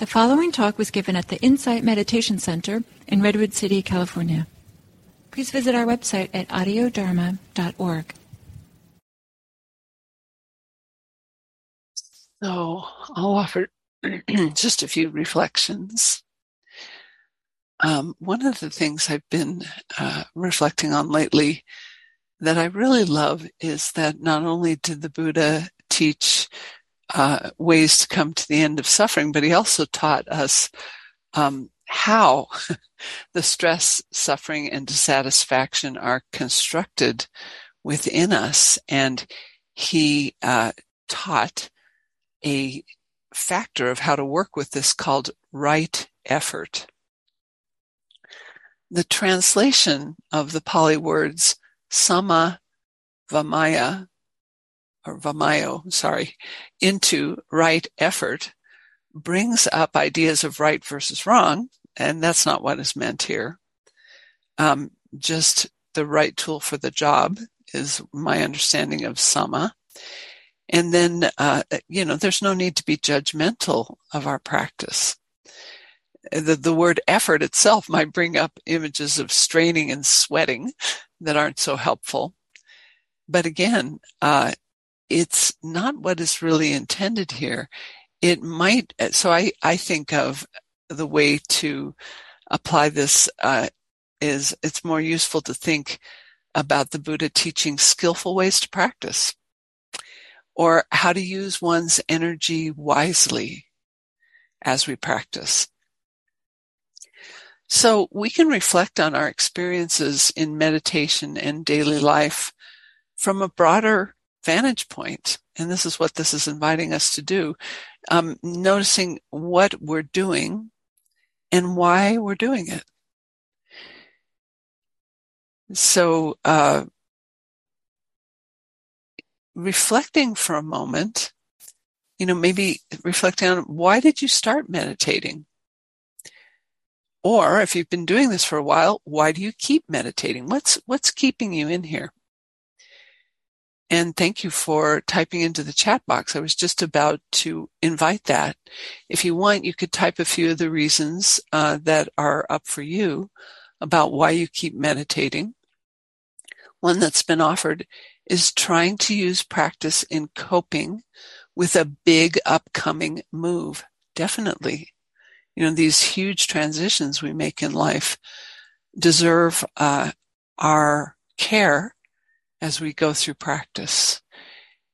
The following talk was given at the Insight Meditation Center in Redwood City, California. Please visit our website at audiodharma.org. So I'll offer just a few reflections. Um, one of the things I've been uh, reflecting on lately that I really love is that not only did the Buddha teach uh, ways to come to the end of suffering, but he also taught us um, how the stress, suffering, and dissatisfaction are constructed within us. And he uh, taught a factor of how to work with this called right effort. The translation of the Pali words sama vamaya or Vamayo, sorry, into right effort brings up ideas of right versus wrong, and that's not what is meant here. Um, just the right tool for the job is my understanding of sama. And then, uh, you know, there's no need to be judgmental of our practice. The, the word effort itself might bring up images of straining and sweating that aren't so helpful. But again, uh, it's not what is really intended here. It might, so I, I think of the way to apply this uh, is it's more useful to think about the Buddha teaching skillful ways to practice or how to use one's energy wisely as we practice. So we can reflect on our experiences in meditation and daily life from a broader vantage point, and this is what this is inviting us to do, um, noticing what we're doing and why we're doing it. So, uh, reflecting for a moment, you know, maybe reflecting on why did you start meditating? Or if you've been doing this for a while, why do you keep meditating? What's, what's keeping you in here? And thank you for typing into the chat box. I was just about to invite that. If you want, you could type a few of the reasons uh, that are up for you about why you keep meditating. One that's been offered is trying to use practice in coping with a big upcoming move. Definitely. You know, these huge transitions we make in life deserve uh, our care as we go through practice.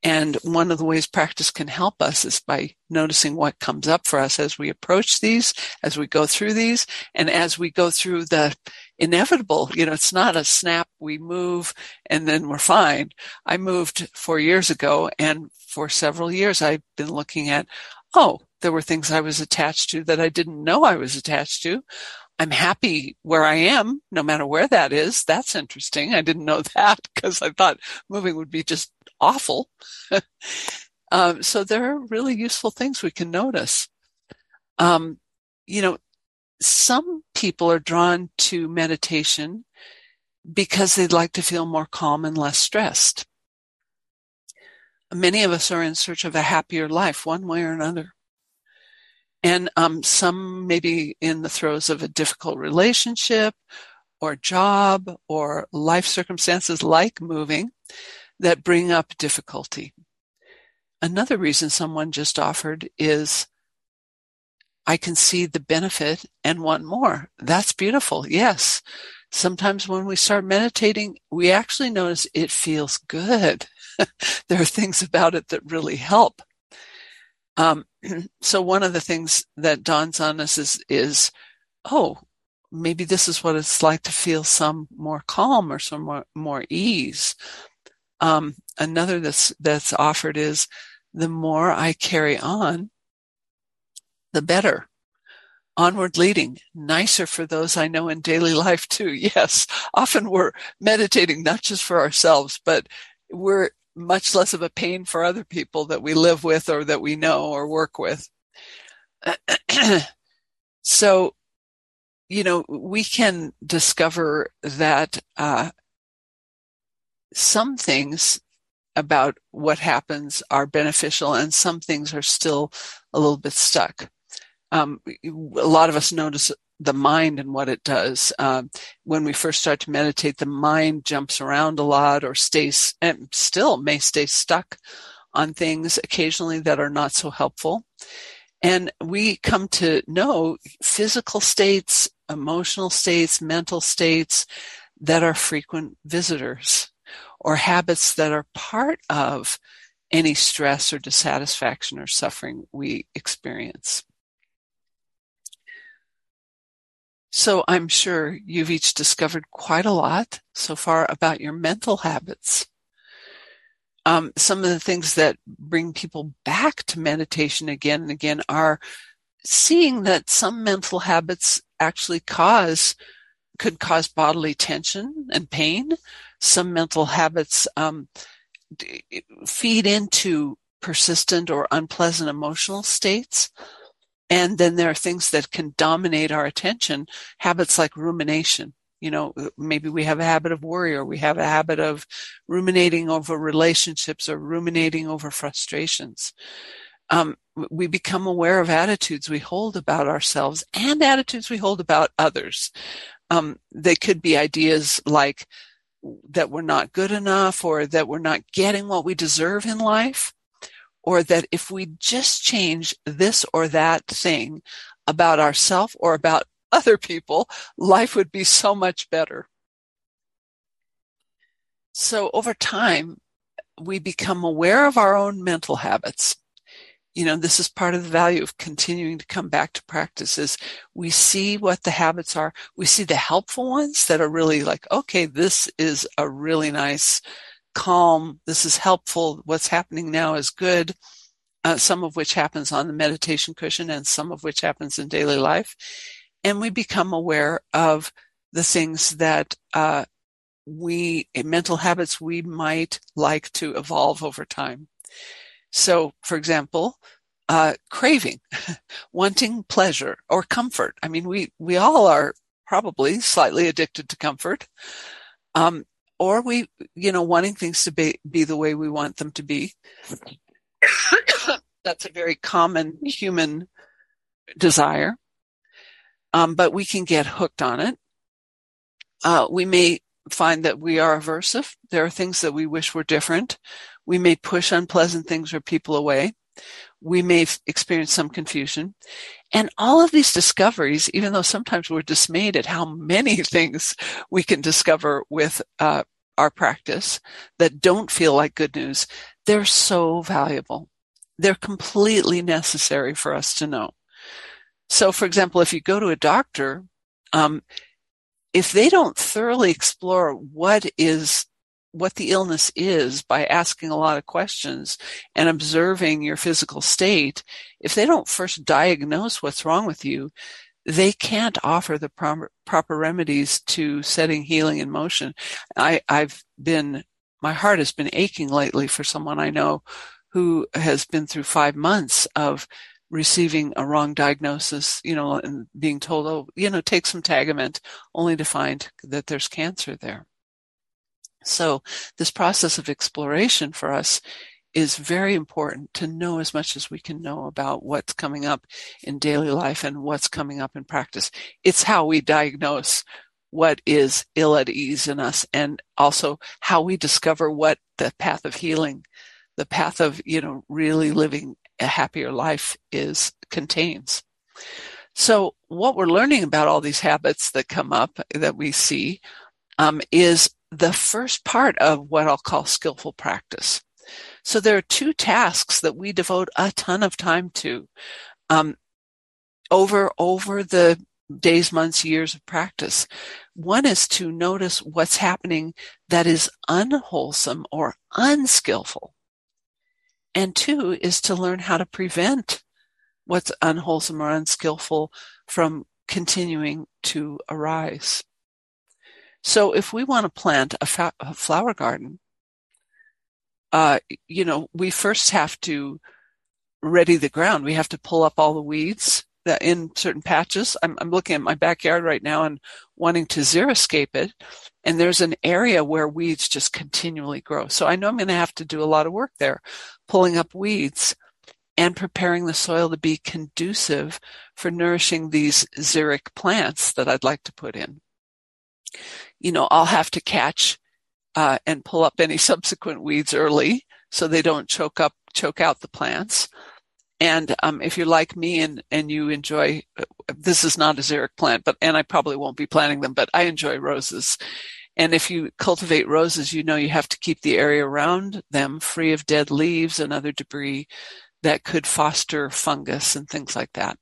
And one of the ways practice can help us is by noticing what comes up for us as we approach these, as we go through these, and as we go through the inevitable. You know, it's not a snap, we move and then we're fine. I moved four years ago and for several years I've been looking at, oh, there were things I was attached to that I didn't know I was attached to. I'm happy where I am, no matter where that is. That's interesting. I didn't know that because I thought moving would be just awful. um, so there are really useful things we can notice. Um, you know, some people are drawn to meditation because they'd like to feel more calm and less stressed. Many of us are in search of a happier life, one way or another. And um, some maybe in the throes of a difficult relationship or job or life circumstances like moving that bring up difficulty. Another reason someone just offered is I can see the benefit and want more. That's beautiful. Yes. Sometimes when we start meditating, we actually notice it feels good. there are things about it that really help. Um, so one of the things that dawns on us is, is, oh, maybe this is what it's like to feel some more calm or some more, more ease. Um, another that's, that's offered is the more I carry on, the better. Onward leading, nicer for those I know in daily life too. Yes, often we're meditating not just for ourselves, but we're much less of a pain for other people that we live with or that we know or work with. so, you know, we can discover that uh, some things about what happens are beneficial and some things are still a little bit stuck. um, a lot of us notice the mind and what it does. Um, when we first start to meditate, the mind jumps around a lot or stays, and still may stay stuck on things occasionally that are not so helpful. And we come to know physical states, emotional states, mental states that are frequent visitors or habits that are part of any stress or dissatisfaction or suffering we experience. So I'm sure you've each discovered quite a lot so far about your mental habits. Um, some of the things that bring people back to meditation again and again are seeing that some mental habits actually cause could cause bodily tension and pain. Some mental habits um, feed into persistent or unpleasant emotional states. And then there are things that can dominate our attention, habits like rumination. You know, maybe we have a habit of worry or we have a habit of ruminating over relationships or ruminating over frustrations. Um, we become aware of attitudes we hold about ourselves and attitudes we hold about others. Um, they could be ideas like that we're not good enough or that we're not getting what we deserve in life or that if we just change this or that thing about ourselves or about other people, life would be so much better. So over time, we become aware of our own mental habits. You know, this is part of the value of continuing to come back to practices. We see what the habits are. We see the helpful ones that are really like, okay, this is a really nice calm. This is helpful. What's happening now is good. Uh, some of which happens on the meditation cushion and some of which happens in daily life. And we become aware of the things that uh, we, mental habits we might like to evolve over time. So, for example, uh, craving, wanting pleasure or comfort. I mean, we, we all are probably slightly addicted to comfort. Um, or we, you know, wanting things to be, be the way we want them to be. That's a very common human desire. Um, but we can get hooked on it. Uh, we may find that we are aversive. There are things that we wish were different. We may push unpleasant things or people away. We may f- experience some confusion. And all of these discoveries, even though sometimes we're dismayed at how many things we can discover with uh, our practice that don't feel like good news, they're so valuable. They're completely necessary for us to know. So, for example, if you go to a doctor, um, if they don't thoroughly explore what is what the illness is by asking a lot of questions and observing your physical state, if they don't first diagnose what's wrong with you, they can't offer the proper, proper remedies to setting healing in motion. I, I've been, my heart has been aching lately for someone I know who has been through five months of receiving a wrong diagnosis, you know, and being told, oh, you know, take some Tagamet only to find that there's cancer there. So this process of exploration for us is very important to know as much as we can know about what's coming up in daily life and what's coming up in practice. It's how we diagnose what is ill at ease in us and also how we discover what the path of healing, the path of, you know, really living a happier life is contains. So what we're learning about all these habits that come up that we see um, is the first part of what I'll call skillful practice. So there are two tasks that we devote a ton of time to um, over over the days, months, years of practice. One is to notice what's happening that is unwholesome or unskillful. And two is to learn how to prevent what's unwholesome or unskillful from continuing to arise. So if we want to plant a, fa- a flower garden, uh, you know, we first have to ready the ground. We have to pull up all the weeds that in certain patches. I'm, I'm looking at my backyard right now and wanting to xeriscape it. And there's an area where weeds just continually grow. So I know I'm going to have to do a lot of work there, pulling up weeds. and preparing the soil to be conducive for nourishing these xeric plants that I'd like to put in. You know, I'll have to catch uh, and pull up any subsequent weeds early so they don't choke up, choke out the plants. And um, if you're like me and and you enjoy, this is not a xeric plant, but and I probably won't be planting them, but I enjoy roses. And if you cultivate roses, you know you have to keep the area around them free of dead leaves and other debris that could foster fungus and things like that.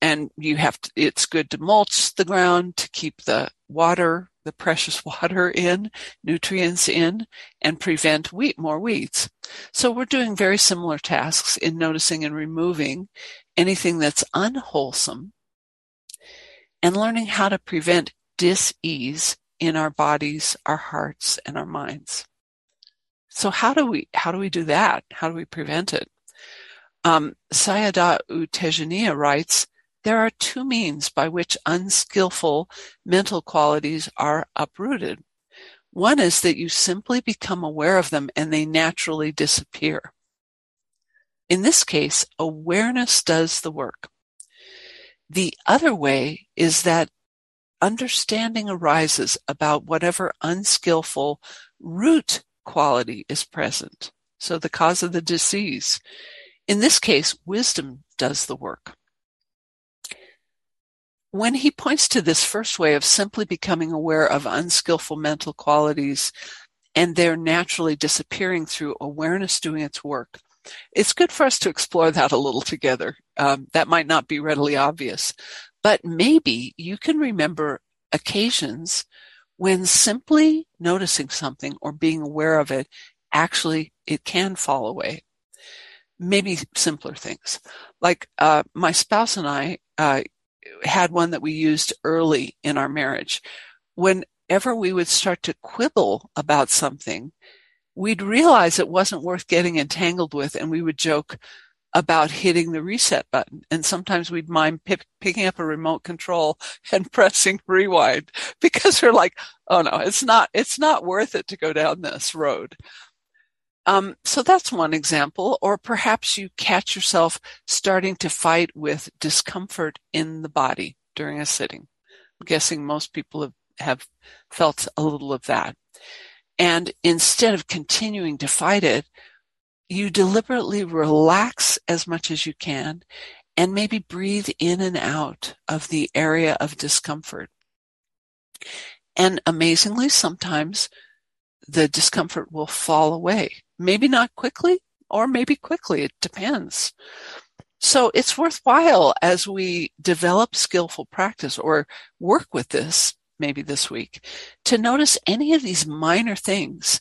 And you have to, it's good to mulch the ground to keep the water, the precious water in, nutrients in, and prevent wheat, more weeds. So we're doing very similar tasks in noticing and removing anything that's unwholesome and learning how to prevent dis-ease in our bodies, our hearts, and our minds. So how do we how do we do that? How do we prevent it? Um, Sayadaw U Tejaniya writes, there are two means by which unskillful mental qualities are uprooted. One is that you simply become aware of them and they naturally disappear. In this case, awareness does the work. The other way is that understanding arises about whatever unskillful root quality is present. So the cause of the disease. In this case, wisdom does the work. When he points to this first way of simply becoming aware of unskillful mental qualities and they're naturally disappearing through awareness doing its work, it's good for us to explore that a little together. Um, that might not be readily obvious, but maybe you can remember occasions when simply noticing something or being aware of it actually it can fall away maybe simpler things. Like uh, my spouse and I uh, had one that we used early in our marriage. Whenever we would start to quibble about something, we'd realize it wasn't worth getting entangled with, and we would joke about hitting the reset button. And sometimes we'd mind p- picking up a remote control and pressing rewind because we're like, oh no, it's not, it's not worth it to go down this road. Um, so that's one example. Or perhaps you catch yourself starting to fight with discomfort in the body during a sitting. I'm guessing most people have, have felt a little of that. And instead of continuing to fight it, you deliberately relax as much as you can and maybe breathe in and out of the area of discomfort. And amazingly, sometimes the discomfort will fall away. Maybe not quickly or maybe quickly. It depends. So it's worthwhile as we develop skillful practice or work with this maybe this week to notice any of these minor things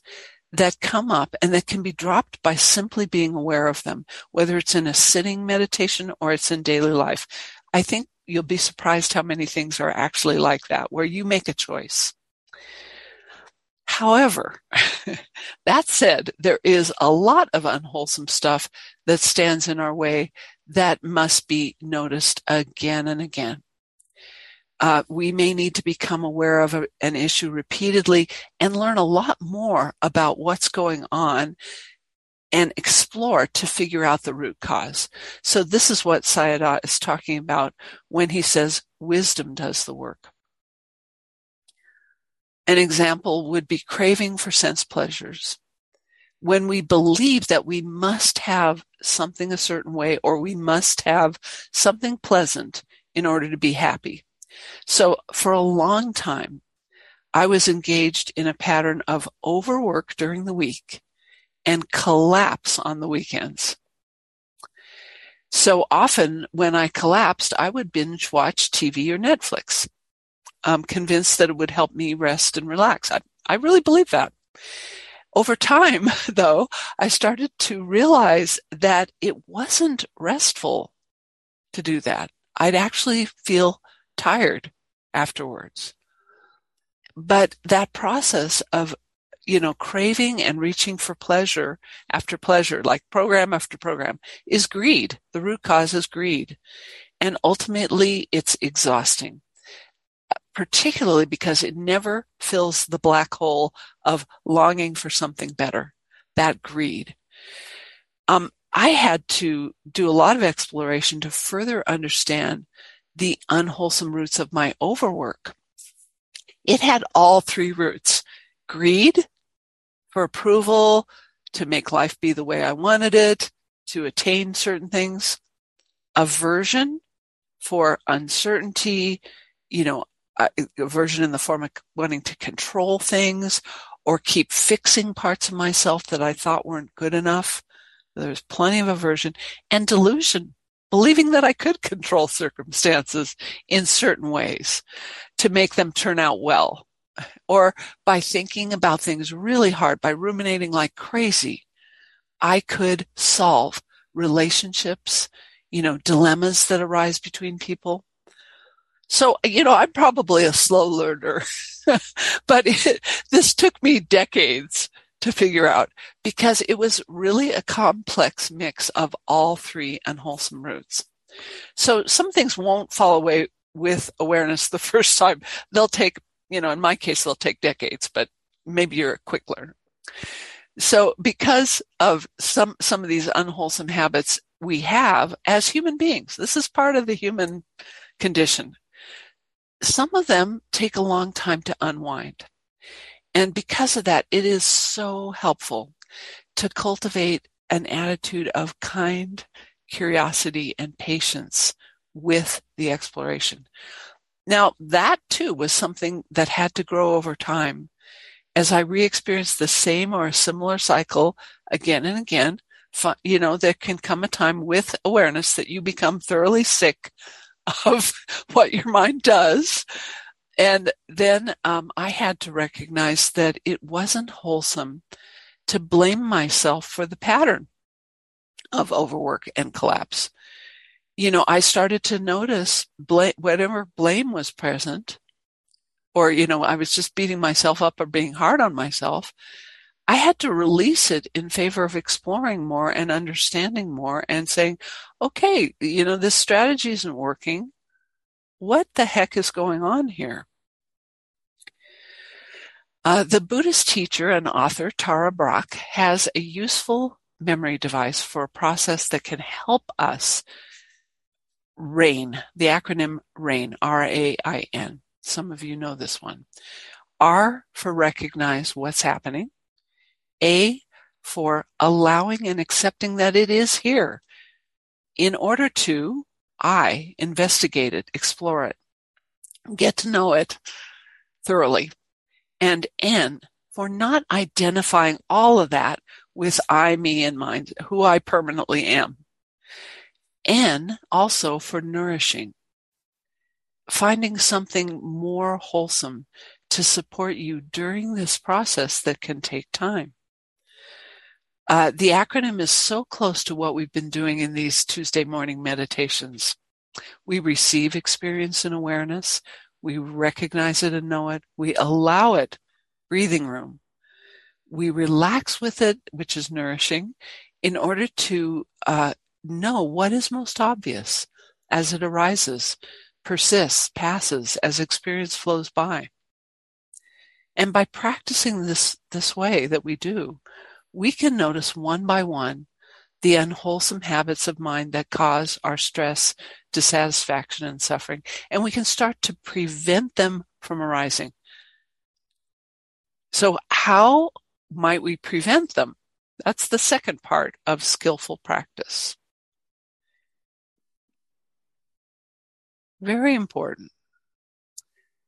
that come up and that can be dropped by simply being aware of them, whether it's in a sitting meditation or it's in daily life. I think you'll be surprised how many things are actually like that, where you make a choice. However, that said, there is a lot of unwholesome stuff that stands in our way that must be noticed again and again. Uh, we may need to become aware of a, an issue repeatedly and learn a lot more about what's going on and explore to figure out the root cause. So this is what Sayadaw is talking about when he says wisdom does the work. An example would be craving for sense pleasures. When we believe that we must have something a certain way or we must have something pleasant in order to be happy. So for a long time, I was engaged in a pattern of overwork during the week and collapse on the weekends. So often when I collapsed, I would binge watch TV or Netflix um, convinced that it would help me rest and relax. I, I really believe that. Over time, though, I started to realize that it wasn't restful to do that. I'd actually feel tired afterwards. But that process of, you know, craving and reaching for pleasure after pleasure, like program after program, is greed. The root cause is greed. And ultimately, it's exhausting particularly because it never fills the black hole of longing for something better, that greed. Um, I had to do a lot of exploration to further understand the unwholesome roots of my overwork. It had all three roots greed for approval, to make life be the way I wanted it, to attain certain things, aversion for uncertainty, you know, Uh, aversion in the form of wanting to control things or keep fixing parts of myself that I thought weren't good enough. There's plenty of aversion and delusion, believing that I could control circumstances in certain ways to make them turn out well. Or by thinking about things really hard, by ruminating like crazy, I could solve relationships, you know, dilemmas that arise between people. So, you know, I'm probably a slow learner, but it, this took me decades to figure out because it was really a complex mix of all three unwholesome roots. So some things won't fall away with awareness the first time. They'll take, you know, in my case, they'll take decades, but maybe you're a quick learner. So because of some, some of these unwholesome habits we have as human beings, this is part of the human condition. Some of them take a long time to unwind. And because of that, it is so helpful to cultivate an attitude of kind curiosity and patience with the exploration. Now, that too was something that had to grow over time as I re-experienced the same or a similar cycle again and again. You know, there can come a time with awareness that you become thoroughly sick of what your mind does. And then um, I had to recognize that it wasn't wholesome to blame myself for the pattern of overwork and collapse. You know, I started to notice blame, whatever blame was present, or, you know, I was just beating myself up or being hard on myself. I had to release it in favor of exploring more and understanding more and saying, okay, you know, this strategy isn't working. What the heck is going on here? Uh, the Buddhist teacher and author Tara Brach has a useful memory device for a process that can help us RAIN, the acronym RAIN, R-A-I-N. Some of you know this one. R for recognize what's happening. A for allowing and accepting that it is here in order to I investigate it, explore it, get to know it thoroughly. And N for not identifying all of that with I, me, and mind, who I permanently am. N also for nourishing, finding something more wholesome to support you during this process that can take time. Uh, the acronym is so close to what we've been doing in these Tuesday morning meditations. We receive experience and awareness. We recognize it and know it. We allow it breathing room. We relax with it, which is nourishing, in order to uh, know what is most obvious as it arises persists, passes as experience flows by. And by practicing this, this way that we do, we can notice one by one the unwholesome habits of mind that cause our stress, dissatisfaction, and suffering. And we can start to prevent them from arising. So how might we prevent them? That's the second part of skillful practice. Very important.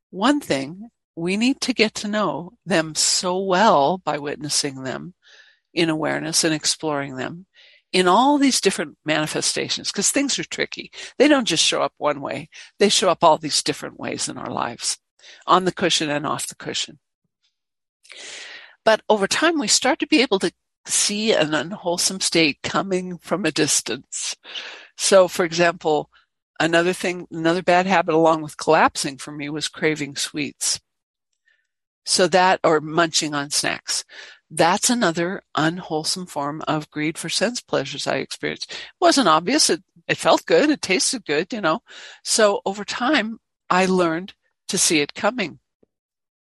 One thing, we need to get to know them so well by witnessing them in awareness and exploring them in all these different manifestations because things are tricky. They don't just show up one way. They show up all these different ways in our lives on the cushion and off the cushion. But over time, we start to be able to see an unwholesome state coming from a distance. So, for example, Another thing, another bad habit along with collapsing for me was craving sweets. So that, or munching on snacks. That's another unwholesome form of greed for sense pleasures I experienced. It wasn't obvious. It, it felt good. It tasted good, you know. So over time, I learned to see it coming.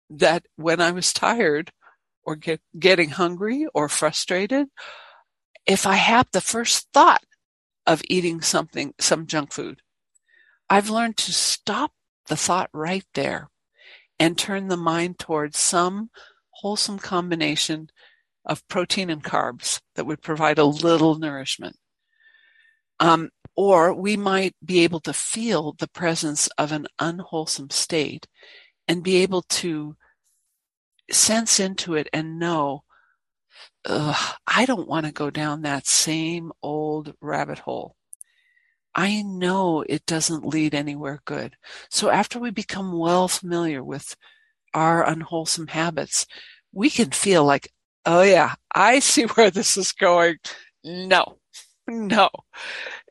That when I was tired or get, getting hungry or frustrated if I have the first thought of eating something, some junk food, I've learned to stop the thought right there and turn the mind towards some wholesome combination of protein and carbs that would provide a little nourishment. Um, or we might be able to feel the presence of an unwholesome state and be able to sense into it and know, I don't want to go down that same old rabbit hole. I know it doesn't lead anywhere good. So after we become well familiar with our unwholesome habits, we can feel like, oh yeah, I see where this is going. No, no.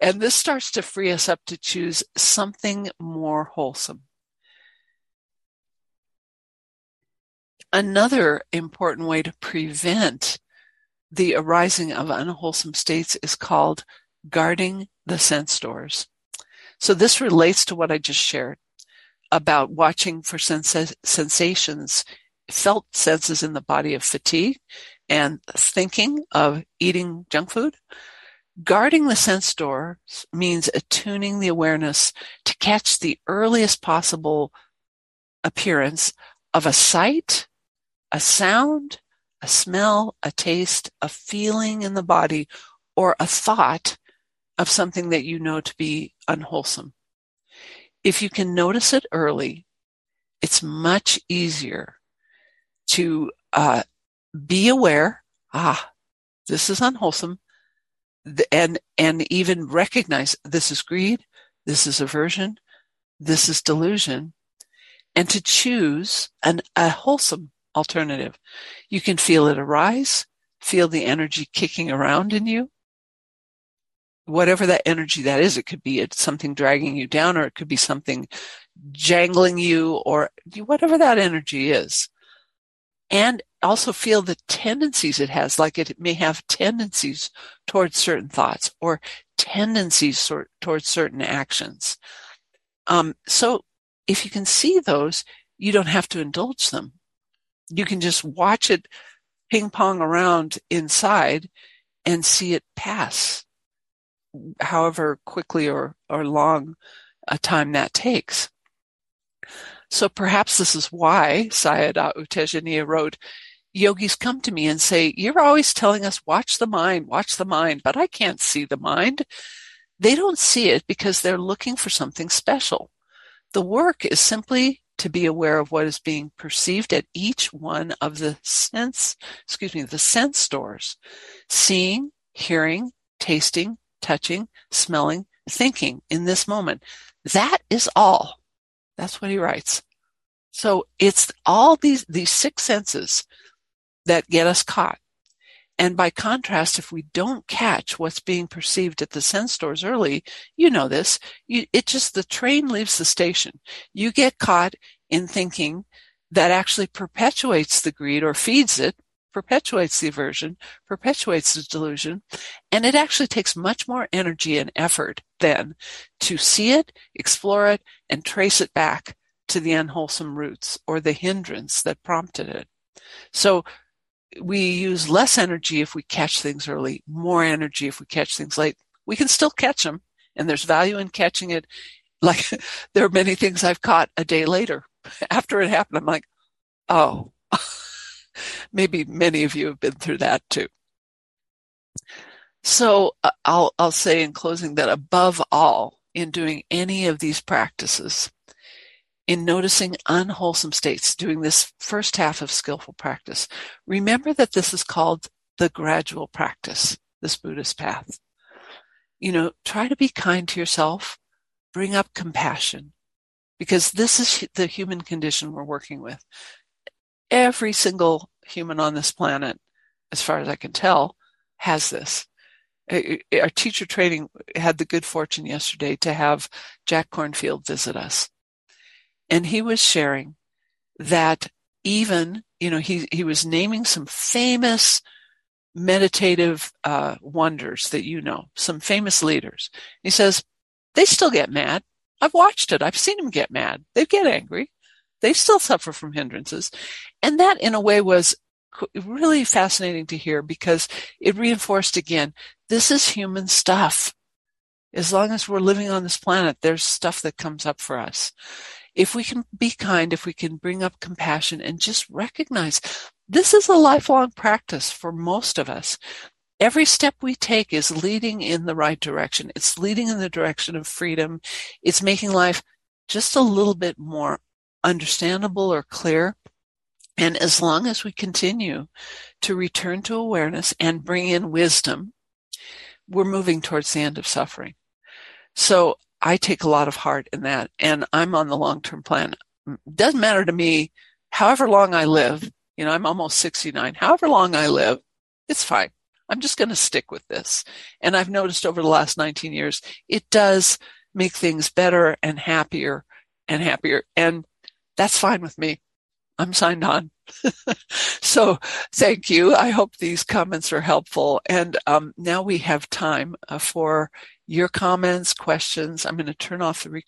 And this starts to free us up to choose something more wholesome. Another important way to prevent the arising of unwholesome states is called guarding the sense doors. So this relates to what I just shared about watching for sens- sensations, felt senses in the body of fatigue and thinking of eating junk food. Guarding the sense doors means attuning the awareness to catch the earliest possible appearance of a sight, a sound, a smell, a taste, a feeling in the body, or a thought of something that you know to be unwholesome. If you can notice it early, it's much easier to uh, be aware. Ah, this is unwholesome, and and even recognize this is greed, this is aversion, this is delusion, and to choose an, a wholesome alternative. You can feel it arise, feel the energy kicking around in you, whatever that energy that is, it could be it's something dragging you down or it could be something jangling you or whatever that energy is. And also feel the tendencies it has, like it may have tendencies towards certain thoughts or tendencies towards certain actions. Um, so if you can see those, you don't have to indulge them. You can just watch it ping pong around inside and see it pass however quickly or, or long a time that takes. So perhaps this is why Sayadaw U Tejaniya wrote, yogis come to me and say, you're always telling us, watch the mind, watch the mind, but I can't see the mind. They don't see it because they're looking for something special. The work is simply to be aware of what is being perceived at each one of the sense, excuse me, the sense doors, seeing, hearing, tasting, touching, smelling, thinking in this moment. That is all. That's what he writes. So it's all these, these six senses that get us caught. And by contrast, if we don't catch what's being perceived at the sense doors early, you know this, you, it just, the train leaves the station. You get caught in thinking that actually perpetuates the greed or feeds it perpetuates the aversion, perpetuates the delusion, and it actually takes much more energy and effort then to see it, explore it, and trace it back to the unwholesome roots or the hindrance that prompted it. So we use less energy if we catch things early, more energy if we catch things late. We can still catch them, and there's value in catching it. Like there are many things I've caught a day later after it happened. I'm like, oh, Maybe many of you have been through that too. So uh, I'll, I'll say in closing that above all, in doing any of these practices, in noticing unwholesome states, doing this first half of skillful practice, remember that this is called the gradual practice, this Buddhist path. You know, try to be kind to yourself, bring up compassion, because this is the human condition we're working with every single human on this planet, as far as I can tell, has this. Our teacher training had the good fortune yesterday to have Jack Kornfield visit us. And he was sharing that even, you know, he, he was naming some famous meditative uh, wonders that you know, some famous leaders. He says, they still get mad. I've watched it. I've seen them get mad. They get angry. They still suffer from hindrances. And that in a way was really fascinating to hear because it reinforced again, this is human stuff. As long as we're living on this planet, there's stuff that comes up for us. If we can be kind, if we can bring up compassion and just recognize this is a lifelong practice for most of us. Every step we take is leading in the right direction. It's leading in the direction of freedom. It's making life just a little bit more understandable or clear. And as long as we continue to return to awareness and bring in wisdom, we're moving towards the end of suffering. So I take a lot of heart in that and I'm on the long-term plan. Doesn't matter to me however long I live. You know, I'm almost 69. However long I live, it's fine. I'm just going to stick with this. And I've noticed over the last 19 years, it does make things better and happier and happier. And that's fine with me. I'm signed on. so thank you. I hope these comments are helpful. And um, now we have time uh, for your comments, questions. I'm going to turn off the recording.